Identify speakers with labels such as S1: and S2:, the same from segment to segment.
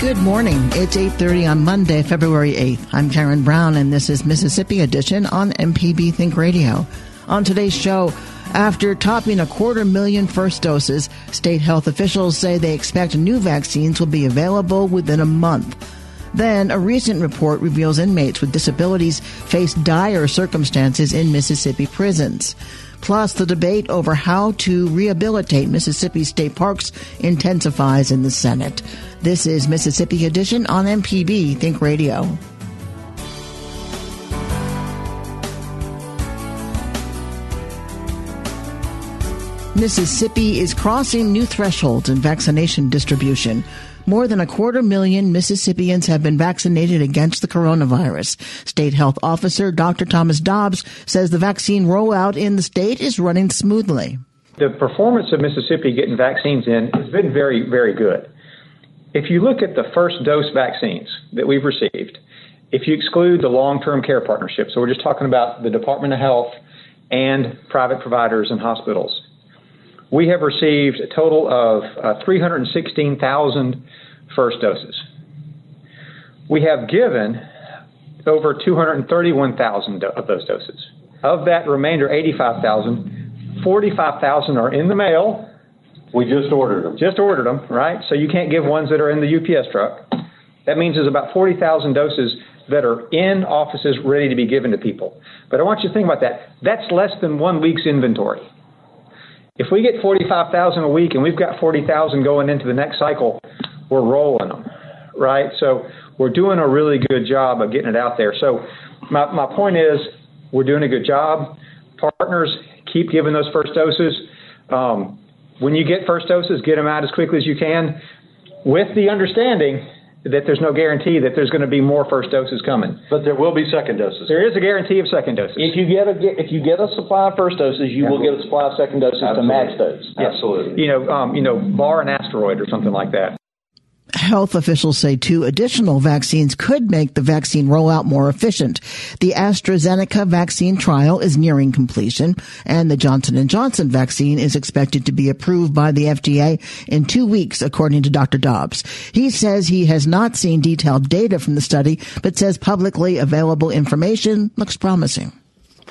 S1: Good morning. It's 8:30 on Monday, February 8th. I'm Karen Brown and this is Mississippi Edition on MPB Think Radio. On today's show, after topping a quarter million first doses, state health officials say they expect new vaccines will be available within a month. Then, a recent report reveals inmates with disabilities face dire circumstances in Mississippi prisons. Plus, the debate over how to rehabilitate Mississippi state parks intensifies in the Senate. This is Mississippi Edition on MPB Think Radio. Mississippi is crossing new thresholds in vaccination distribution. More than a quarter million Mississippians have been vaccinated against the coronavirus. State Health Officer Dr. Thomas Dobbs says the vaccine rollout in the state is running smoothly.
S2: The performance of Mississippi getting vaccines in has been very, very good. If you look at the first dose vaccines that we've received, if you exclude the long term care partnership, so we're just talking about the Department of Health and private providers and hospitals, we have received a total of uh, 316,000 first doses. We have given over 231,000 of those doses. Of that remainder, 85,000, 45,000 are in the mail.
S3: We just ordered them.
S2: Just ordered them, right? So you can't give ones that are in the UPS truck. That means there's about 40,000 doses that are in offices ready to be given to people. But I want you to think about that. That's less than one week's inventory. If we get 45,000 a week and we've got 40,000 going into the next cycle, we're rolling them, right? So we're doing a really good job of getting it out there. So my, my point is we're doing a good job. Partners, keep giving those first doses. Um, when you get first doses, get them out as quickly as you can with the understanding that there's no guarantee that there's going to be more first doses coming.
S3: But there will be second doses.
S2: There is a guarantee of second doses.
S4: If you get a if you get a supply of first doses, you will get a supply of second doses Absolutely. to match those.
S3: Absolutely.
S2: You know, um, you know, bar an asteroid or something like that.
S1: Health officials say two additional vaccines could make the vaccine rollout more efficient. The AstraZeneca vaccine trial is nearing completion, and the Johnson & Johnson vaccine is expected to be approved by the FDA in two weeks, according to Dr. Dobbs. He says he has not seen detailed data from the study, but says publicly available information looks promising.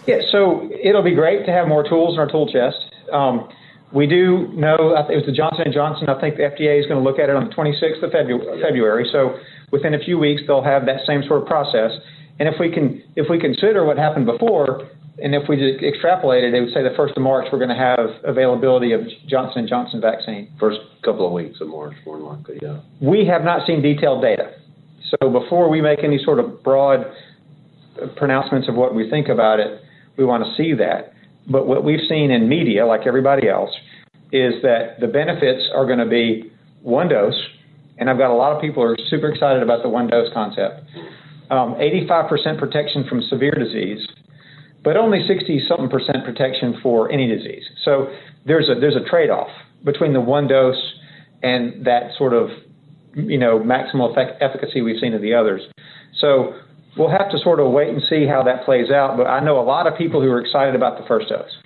S2: Yeah, so it'll be great to have more tools in our tool chest. Um, we do know it was the Johnson & Johnson. I think the FDA is going to look at it on the 26th of February. So within a few weeks, they'll have that same sort of process. And if we can, if we consider what happened before, and if we just extrapolate it, they would say the first of March we're going to have availability of Johnson & Johnson vaccine.
S3: First couple of weeks of March, more likely, yeah.
S2: We have not seen detailed data. So before we make any sort of broad pronouncements of what we think about it, we want to see that. But what we've seen in media, like everybody else, is that the benefits are going to be one dose, and I've got a lot of people who are super excited about the one dose concept. Um, 85% protection from severe disease, but only 60 something percent protection for any disease. So there's a there's a trade off between the one dose and that sort of you know maximal effect, efficacy we've seen in the others. So we'll have to sort of wait and see how that plays out. But I know a lot of people who are excited about the first dose.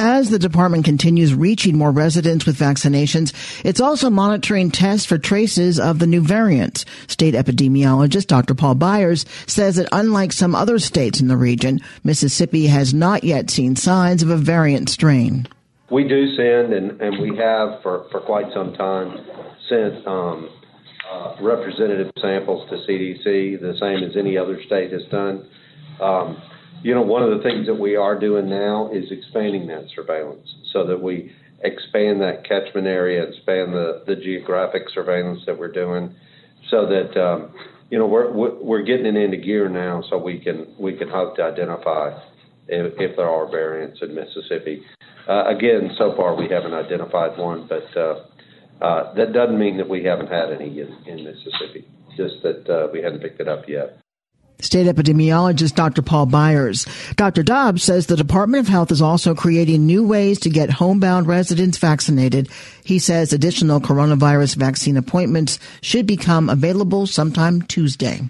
S1: As the department continues reaching more residents with vaccinations, it's also monitoring tests for traces of the new variants. State epidemiologist Dr. Paul Byers says that unlike some other states in the region, Mississippi has not yet seen signs of a variant strain.
S3: We do send, and, and we have for, for quite some time, sent um, representative samples to CDC, the same as any other state has done. Um, you know, one of the things that we are doing now is expanding that surveillance so that we expand that catchment area, expand the, the geographic surveillance that we're doing, so that um, you know we're we're getting it into gear now, so we can we can hope to identify if, if there are variants in Mississippi. Uh, again, so far we haven't identified one, but uh, uh, that doesn't mean that we haven't had any in, in Mississippi, just that uh, we hadn't picked it up yet.
S1: State epidemiologist Dr. Paul Byers. Dr. Dobbs says the Department of Health is also creating new ways to get homebound residents vaccinated. He says additional coronavirus vaccine appointments should become available sometime Tuesday.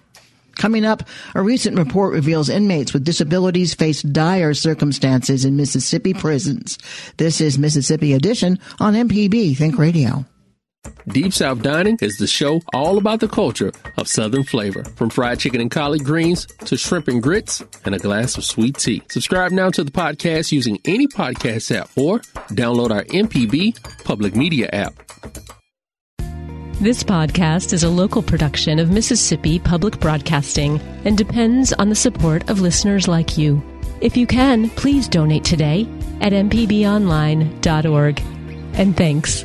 S1: Coming up, a recent report reveals inmates with disabilities face dire circumstances in Mississippi prisons. This is Mississippi Edition on MPB Think Radio.
S5: Deep South Dining is the show all about the culture of Southern flavor, from fried chicken and collard greens to shrimp and grits and a glass of sweet tea. Subscribe now to the podcast using any podcast app or download our MPB public media app.
S6: This podcast is a local production of Mississippi Public Broadcasting and depends on the support of listeners like you. If you can, please donate today at mpbonline.org. And thanks.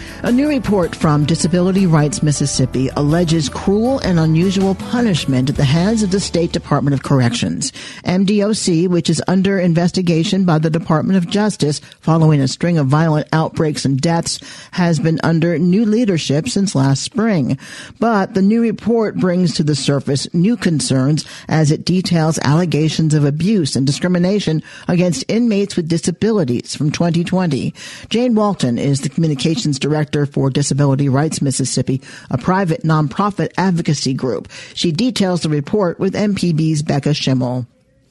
S1: A new report from Disability Rights Mississippi alleges cruel and unusual punishment at the hands of the State Department of Corrections. MDOC, which is under investigation by the Department of Justice following a string of violent outbreaks and deaths, has been under new leadership since last spring. But the new report brings to the surface new concerns as it details allegations of abuse and discrimination against inmates with disabilities from 2020. Jane Walton is the communications director Director for Disability Rights Mississippi, a private nonprofit advocacy group. She details the report with MPB's Becca Schimmel.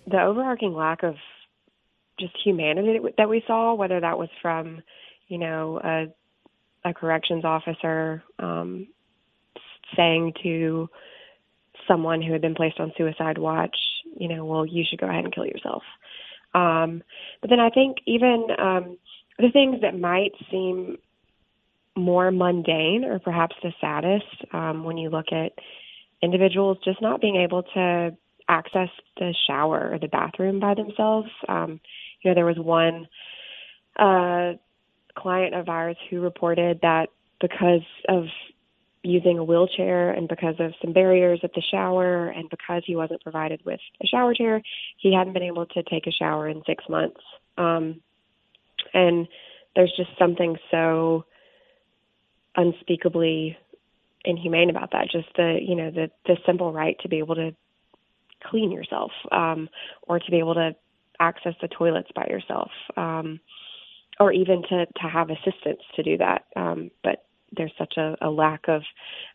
S7: The overarching lack of just humanity that we saw, whether that was from, you know, a, a corrections officer um, saying to someone who had been placed on suicide watch, you know, well, you should go ahead and kill yourself. Um, but then I think even um, the things that might seem more mundane or perhaps the saddest um, when you look at individuals just not being able to access the shower or the bathroom by themselves. Um, you know, there was one uh, client of ours who reported that because of using a wheelchair and because of some barriers at the shower and because he wasn't provided with a shower chair, he hadn't been able to take a shower in six months. Um, and there's just something so unspeakably inhumane about that. Just the you know the the simple right to be able to clean yourself um, or to be able to access the toilets by yourself um, or even to to have assistance to do that. Um, but there's such a, a lack of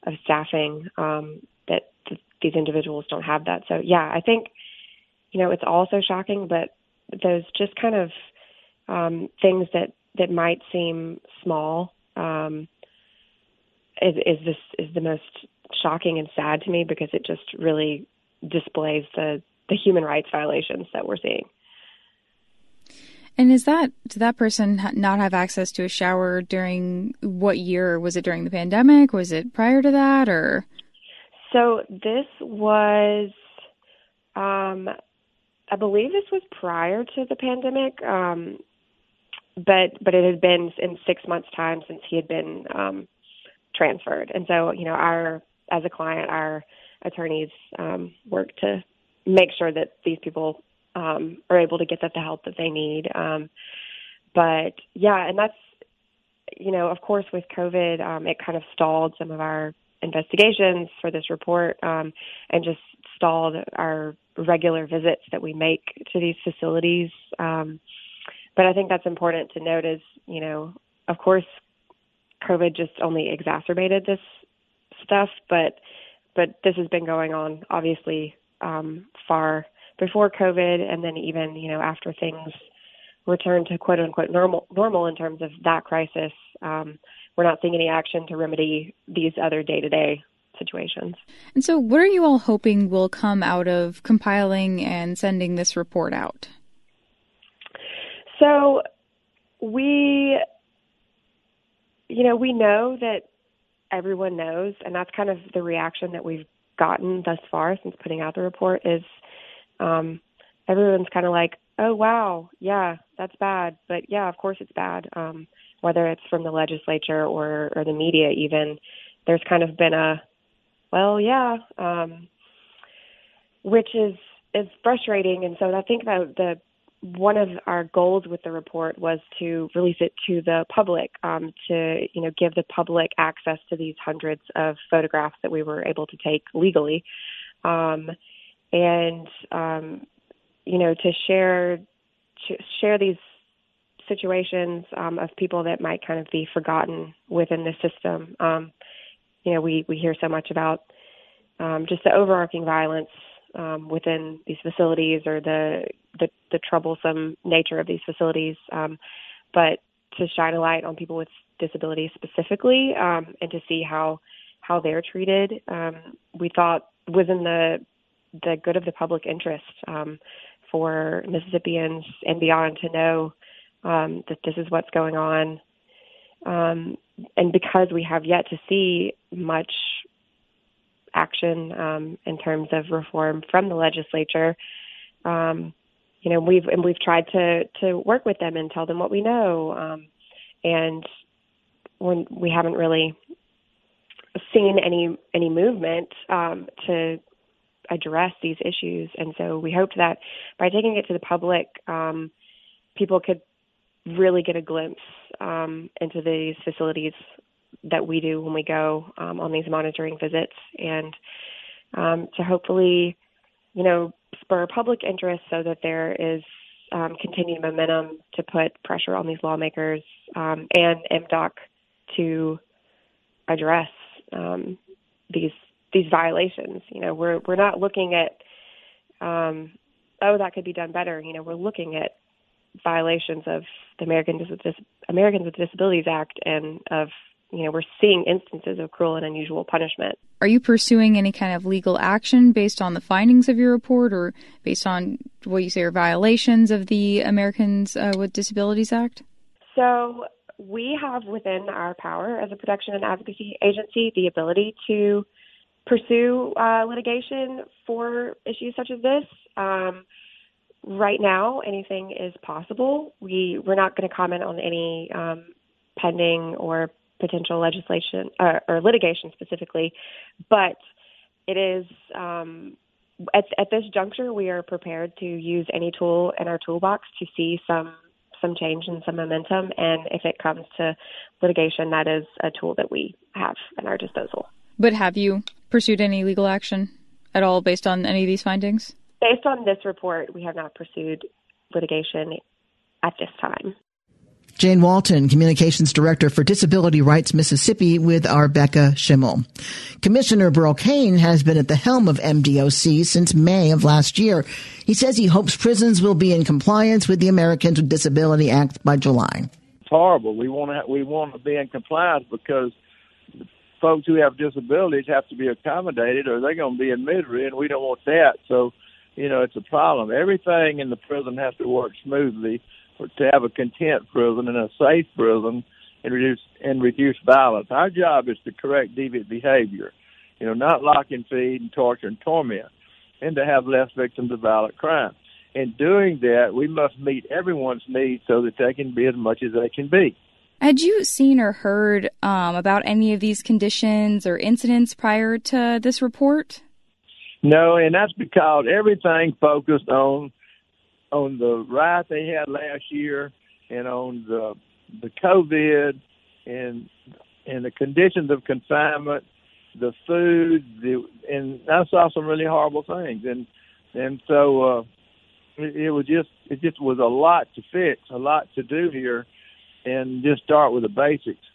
S7: of staffing um, that th- these individuals don't have that. So yeah, I think you know it's also shocking, but those just kind of um, things that that might seem small um, is, is this is the most shocking and sad to me because it just really displays the the human rights violations that we're seeing.
S8: And is that did that person not have access to a shower during what year? Was it during the pandemic? Was it prior to that, or?
S7: So this was, um, I believe this was prior to the pandemic, um, but but it had been in six months' time since he had been um, transferred. And so, you know, our as a client, our attorneys um, work to make sure that these people um, are able to get the help that they need. Um, but yeah, and that's you know, of course, with COVID, um, it kind of stalled some of our investigations for this report um, and just stalled our regular visits that we make to these facilities. Um, but I think that's important to note is, you know, of course, COVID just only exacerbated this stuff, but but this has been going on obviously um, far before COVID, and then even you know after things return to quote unquote normal normal in terms of that crisis. Um, we're not seeing any action to remedy these other day to day situations.
S8: And so, what are you all hoping will come out of compiling and sending this report out?
S7: So, we you know, we know that everyone knows, and that's kind of the reaction that we've gotten thus far since putting out the report is um, everyone's kind of like, oh, wow, yeah, that's bad. But yeah, of course it's bad. Um, whether it's from the legislature or, or the media, even, there's kind of been a, well, yeah, um, which is is frustrating. And so I think that the one of our goals with the report was to release it to the public, um, to you know give the public access to these hundreds of photographs that we were able to take legally, um, and um, you know to share to share these situations um, of people that might kind of be forgotten within the system. Um, you know, we we hear so much about just the overarching violence um, within these facilities or the, the, the troublesome nature of these facilities, um, but to shine a light on people with disabilities specifically um, and to see how how they're treated, um, we thought was in the the good of the public interest um, for Mississippians and beyond to know um, that this is what's going on. And because we have yet to see much action um, in terms of reform from the legislature. Um, you know, we've and we've tried to to work with them and tell them what we know, um, and when we haven't really seen any any movement um, to address these issues. And so we hoped that by taking it to the public, um, people could really get a glimpse into these facilities that we do when we go um, on these monitoring visits, and um, to hopefully, you know, spur public interest so that there is um, continued momentum to put pressure on these lawmakers um, and MDOC to address um, these these violations. You know, we're we're not looking at um, oh that could be done better. You know, we're looking at violations of the Americans with Dis- Americans with Disabilities Act and of you know, we're seeing instances of cruel and unusual punishment.
S8: Are you pursuing any kind of legal action based on the findings of your report or based on what you say are violations of the Americans uh, with Disabilities Act?
S7: So, we have within our power as a protection and advocacy agency the ability to pursue uh, litigation for issues such as this. Um, right now, anything is possible. We we're not going to comment on any um, pending or potential legislation uh, or litigation specifically, but it is um, at, at this juncture we are prepared to use any tool in our toolbox to see some some change and some momentum. And if it comes to litigation, that is a tool that we have at our disposal.
S8: But have you pursued any legal action at all based on any of these findings?
S7: Based on this report, we have not pursued litigation at this time.
S1: Jane Walton, Communications Director for Disability Rights Mississippi with our Becca Schimmel. Commissioner Burl Cain has been at the helm of MDOC since May of last year. He says he hopes prisons will be in compliance with the Americans with Disability Act by July.
S9: It's horrible. We want to we want to be in compliance because folks who have disabilities have to be accommodated or they're going to be in misery and we don't want that. So, you know, it's a problem. Everything in the prison has to work smoothly to have a content prison and a safe prison and reduce and reduce violence. Our job is to correct deviant behavior, you know, not lock and feed and torture and torment, and to have less victims of violent crime. In doing that, we must meet everyone's needs so that they can be as much as they can be.
S8: Had you seen or heard um, about any of these conditions or incidents prior to this report?
S9: No, and that's because everything focused on on the riot they had last year and on the the COVID and and the conditions of confinement, the food, the and I saw some really horrible things and and so uh it, it was just it just was a lot to fix, a lot to do here and just start with the basics.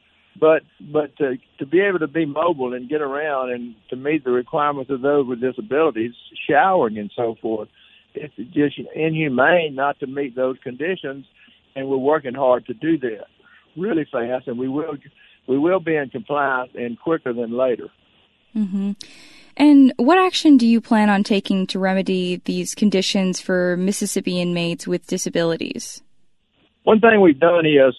S9: But but to to be able to be mobile and get around and to meet the requirements of those with disabilities, showering and so forth, it's just inhumane not to meet those conditions, and we're working hard to do that really fast, and we will we will be in compliance and quicker than later.
S8: Mm-hmm. And what action do you plan on taking to remedy these conditions for Mississippi inmates with disabilities?
S9: One thing we've done is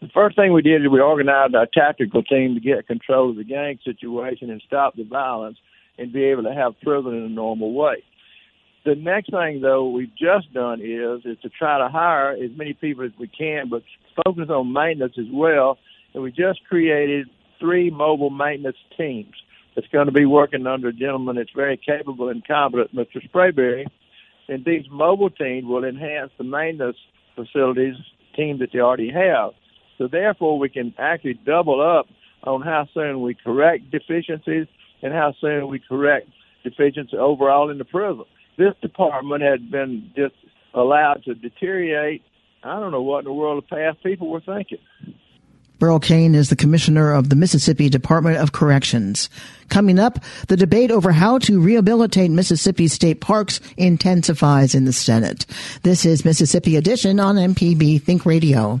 S9: the first thing we did is we organized our tactical team to get control of the gang situation and stop the violence and be able to have prison in a normal way The next thing, though, we've just done is is to try to hire as many people as we can, but focus on maintenance as well. And we just created three mobile maintenance teams that's going to be working under a gentleman that's very capable and competent, Mr. Sprayberry. And these mobile teams will enhance the maintenance facilities team that they already have. So therefore, we can actually double up on how soon we correct deficiencies and how soon we correct deficiencies overall in the prison. This department had been just allowed to deteriorate. I don't know what in the world the past people were thinking.
S1: Burl Cain is the commissioner of the Mississippi Department of Corrections. Coming up, the debate over how to rehabilitate Mississippi state parks intensifies in the Senate. This is Mississippi Edition on MPB Think Radio.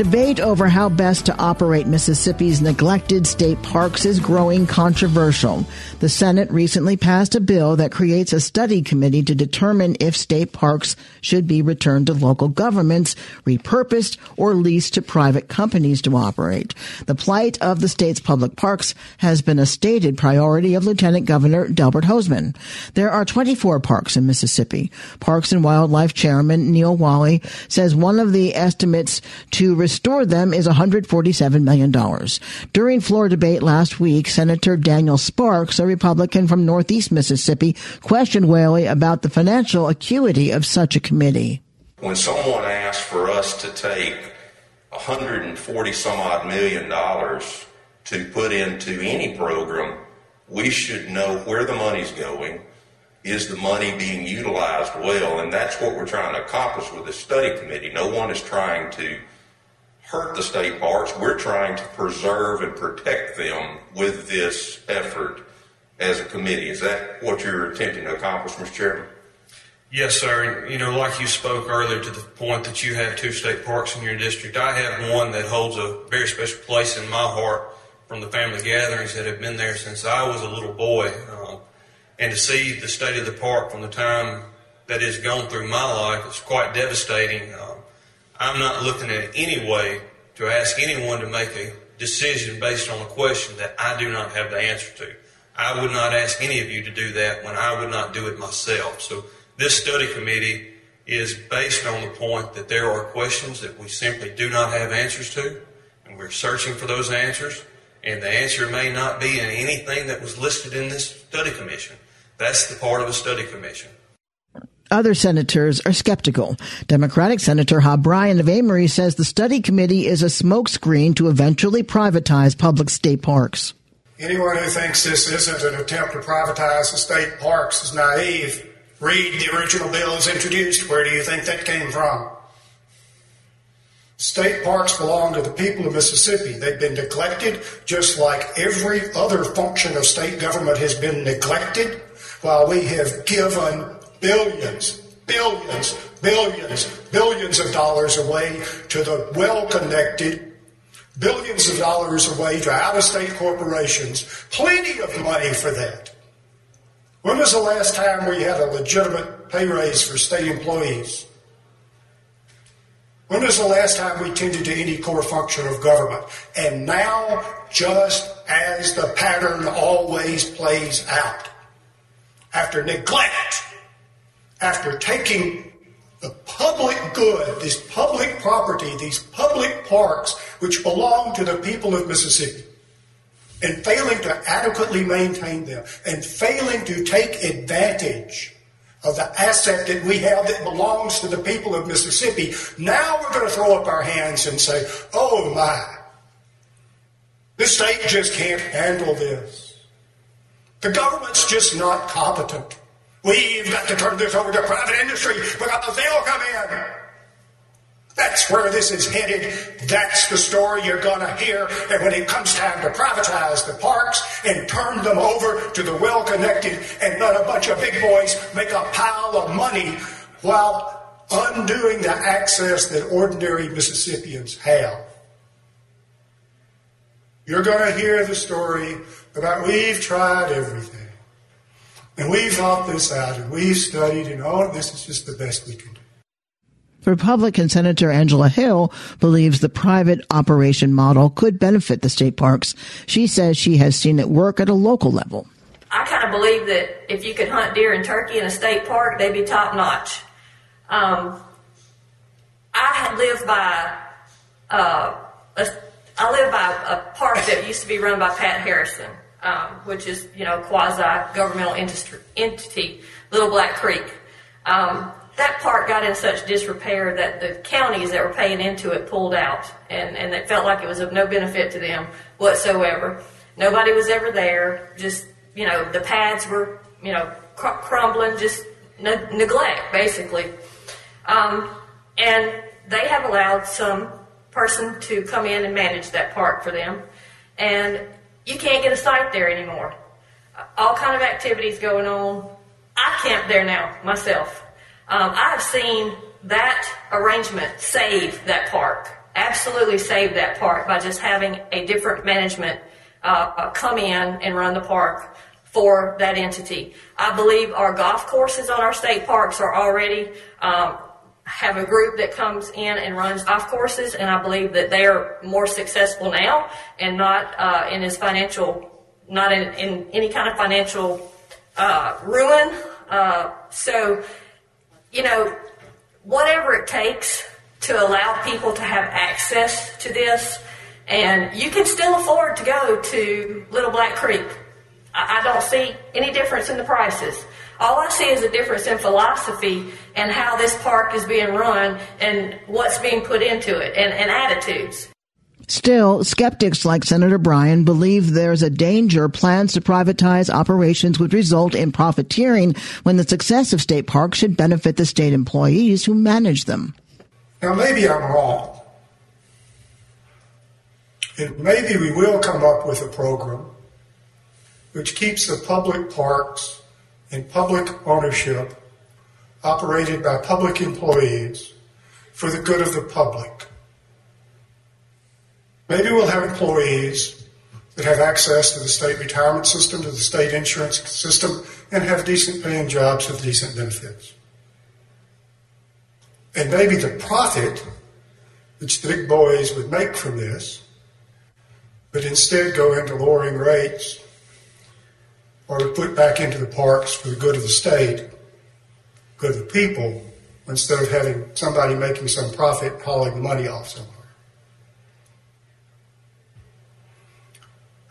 S1: Debate over how best to operate Mississippi's neglected state parks is growing controversial. The Senate recently passed a bill that creates a study committee to determine if state parks should be returned to local governments, repurposed, or leased to private companies to operate. The plight of the state's public parks has been a stated priority of Lieutenant Governor Delbert Hosemann. There are 24 parks in Mississippi. Parks and Wildlife Chairman Neil Whaley says one of the estimates to restore them is $147 million. During floor debate last week, Senator Daniel Sparks, a Republican from Northeast Mississippi, questioned Whaley about the financial acuity of such a committee.
S10: When someone asks for us to take 140 some odd million dollars to put into any program, we should know where the money's going. Is the money being utilized well? And that's what we're trying to accomplish with this study committee. No one is trying to hurt the state parks. We're trying to preserve and protect them with this effort as a committee. Is that what you're attempting to accomplish, Mr. Chairman?
S11: Yes, sir. You know, like you spoke earlier to the point that you have two state parks in your district, I have one that holds a very special place in my heart from the family gatherings that have been there since I was a little boy. Um, and to see the state of the park from the time that it's gone through my life, it's quite devastating. Um, I'm not looking at any way to ask anyone to make a decision based on a question that I do not have the answer to. I would not ask any of you to do that when I would not do it myself. So this study committee is based on the point that there are questions that we simply do not have answers to, and we're searching for those answers, and the answer may not be in anything that was listed in this study commission. That's the part of a study commission.
S1: Other senators are skeptical. Democratic Senator Hob Bryan of Amory says the study committee is a smokescreen to eventually privatize public state parks.
S12: Anyone who thinks this isn't an attempt to privatize the state parks is naive. Read the original bill as introduced. Where do you think that came from? State parks belong to the people of Mississippi. They've been neglected just like every other function of state government has been neglected while we have given billions, billions, billions, billions of dollars away to the well connected, billions of dollars away to out of state corporations. Plenty of money for that. When was the last time we had a legitimate pay raise for state employees? When was the last time we tended to any core function of government? And now, just as the pattern always plays out, after neglect, after taking the public good, this public property, these public parks, which belong to the people of Mississippi, and failing to adequately maintain them, and failing to take advantage of the asset that we have that belongs to the people of Mississippi, now we're going to throw up our hands and say, oh my, the state just can't handle this. The government's just not competent. We've got to turn this over to private industry because they'll come in. That's where this is headed. That's the story you're going to hear. And when it comes time to privatize the parks and turn them over to the well connected and let a bunch of big boys make a pile of money while undoing the access that ordinary Mississippians have. You're going to hear the story about we've tried everything. And we've thought this out and we've studied and all of this is just the best we can do.
S1: Republican Senator Angela Hill believes the private operation model could benefit the state parks. She says she has seen it work at a local level.
S13: I kind of believe that if you could hunt deer and turkey in a state park, they'd be top notch. Um, I had lived by uh, a, I live by a park that used to be run by Pat Harrison, um, which is you know quasi governmental entity, Little Black Creek. Um, that park got in such disrepair that the counties that were paying into it pulled out, and, and it felt like it was of no benefit to them whatsoever. Nobody was ever there. Just you know, the pads were you know cr- crumbling, just ne- neglect basically. Um, and they have allowed some person to come in and manage that park for them, and you can't get a site there anymore. All kind of activities going on. I camp there now myself. Um, I've seen that arrangement save that park, absolutely save that park by just having a different management uh, uh, come in and run the park for that entity. I believe our golf courses on our state parks are already um, have a group that comes in and runs golf courses, and I believe that they are more successful now and not uh, in his financial, not in, in any kind of financial uh, ruin. Uh, so you know, whatever it takes to allow people to have access to this, and you can still afford to go to Little Black Creek. I, I don't see any difference in the prices. All I see is a difference in philosophy and how this park is being run and what's being put into it and, and attitudes.
S1: Still, skeptics like Senator Bryan believe there's a danger plans to privatize operations would result in profiteering when the success of state parks should benefit the state employees who manage them.
S12: Now, maybe I'm wrong. And maybe we will come up with a program which keeps the public parks in public ownership operated by public employees for the good of the public. Maybe we'll have employees that have access to the state retirement system, to the state insurance system, and have decent paying jobs with decent benefits. And maybe the profit which the big boys would make from this would instead go into lowering rates or put back into the parks for the good of the state, good of the people, instead of having somebody making some profit hauling money off somewhere.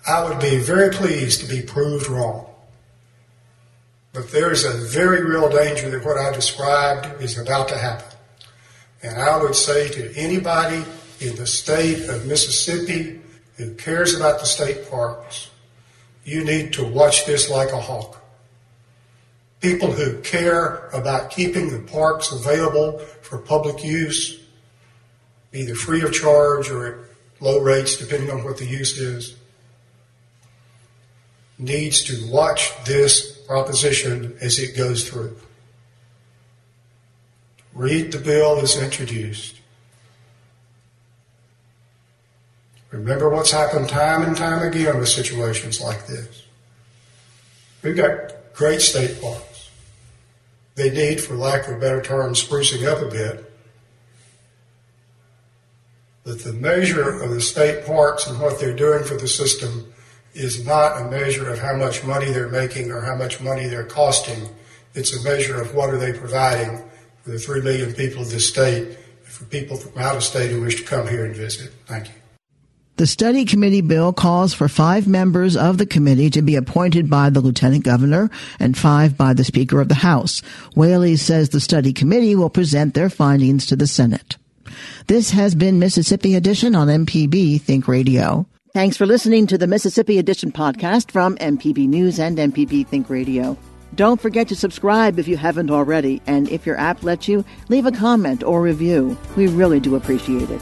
S12: I would be very pleased to be proved wrong. But there is a very real danger that what I described is about to happen. And I would say to anybody in the state of Mississippi who cares about the state parks, you need to watch this like a hawk. People who care about keeping the parks available for public use, either free of charge or at low rates, depending on what the use is, needs to watch this proposition as it goes through. Read the bill as introduced. Remember what's happened time and time again with situations like this. We've got great state parks. They need, for lack of a better term, sprucing up a bit. But the measure of the state parks and what they're doing for the system is not a measure of how much money they're making or how much money they're costing. It's a measure of what are they providing for the three million people of this state and for people from out of state who wish to come here and visit. Thank you.
S1: The study committee bill calls for five members of the committee to be appointed by the lieutenant governor and five by the speaker of the house. Whaley says the study committee will present their findings to the Senate. This has been Mississippi Edition on MPB Think Radio. Thanks for listening to the Mississippi Edition podcast from MPB News and MPB Think Radio. Don't forget to subscribe if you haven't already, and if your app lets you, leave a comment or review. We really do appreciate it.